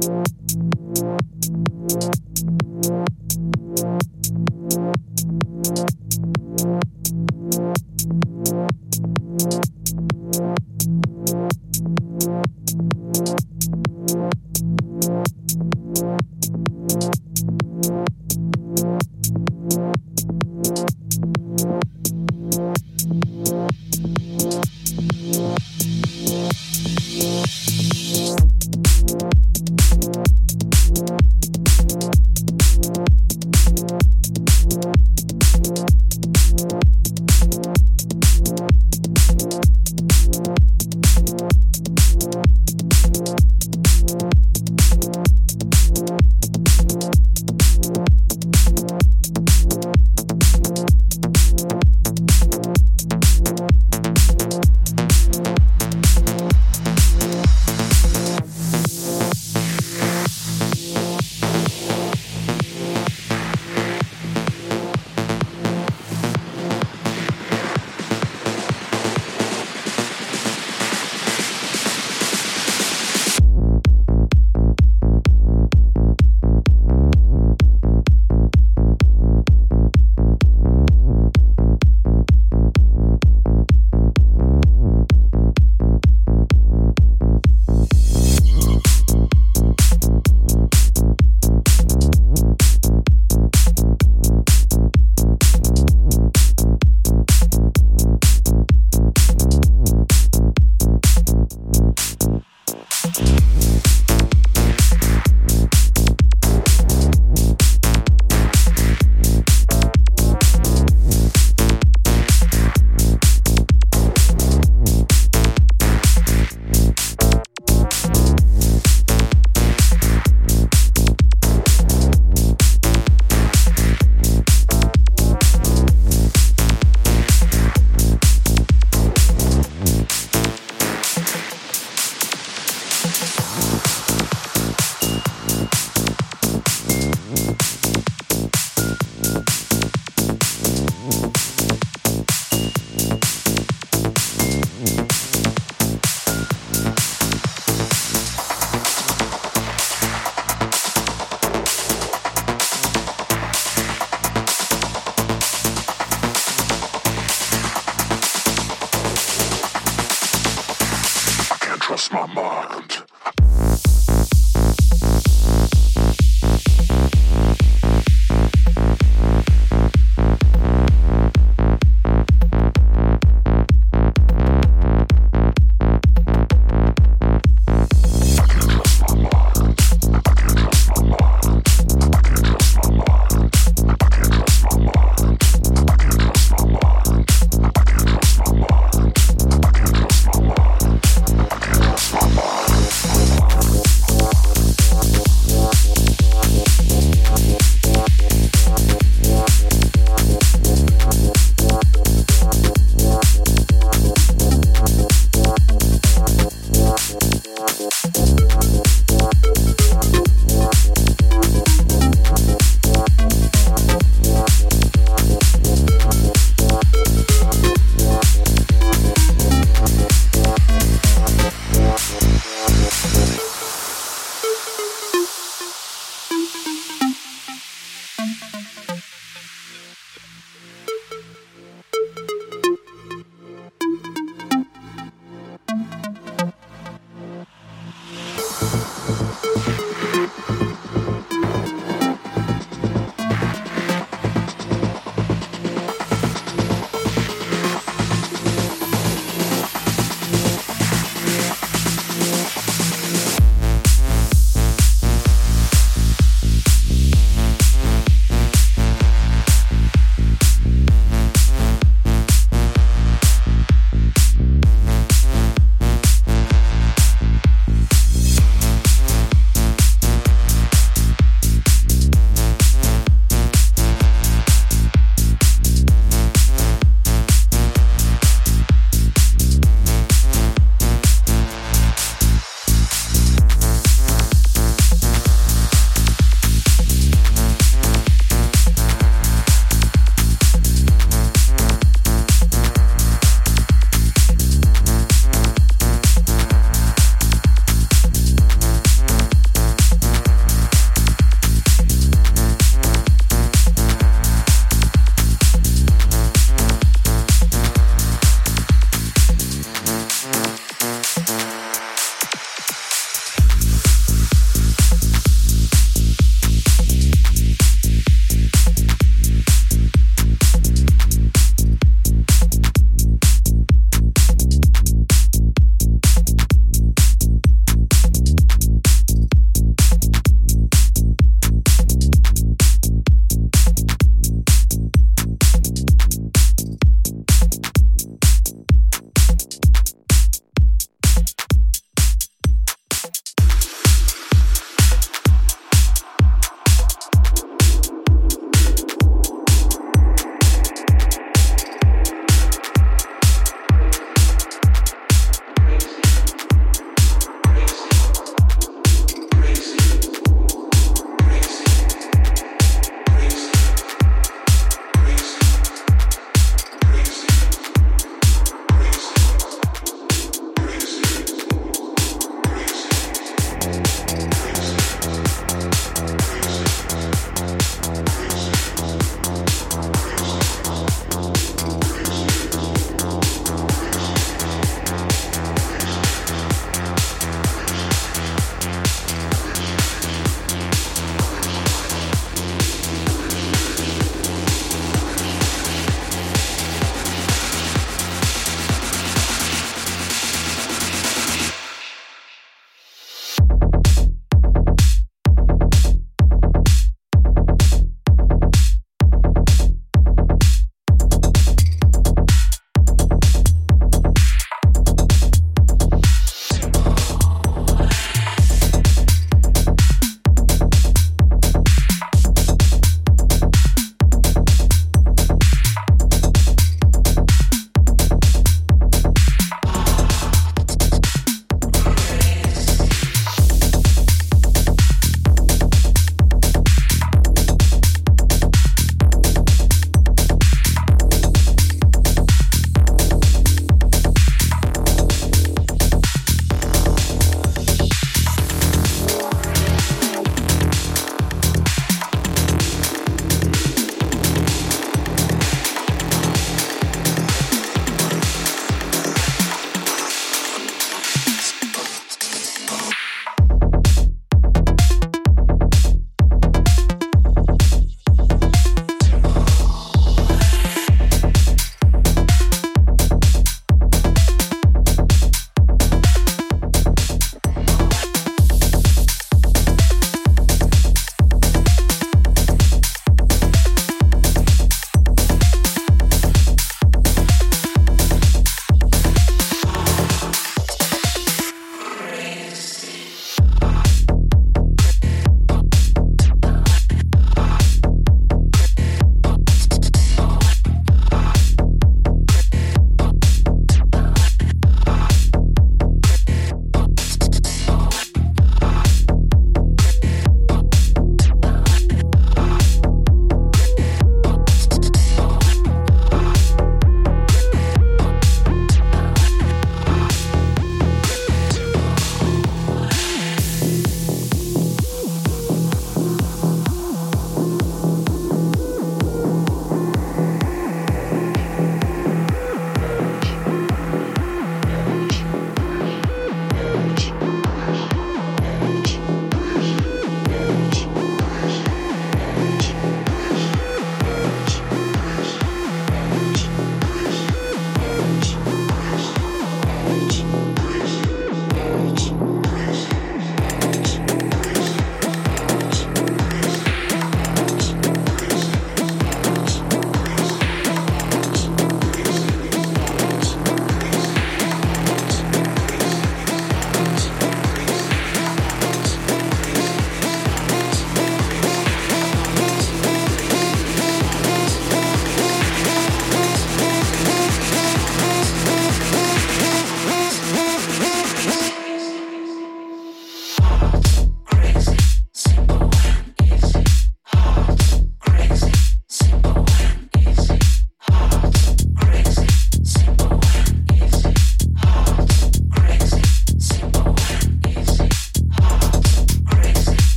Thank you.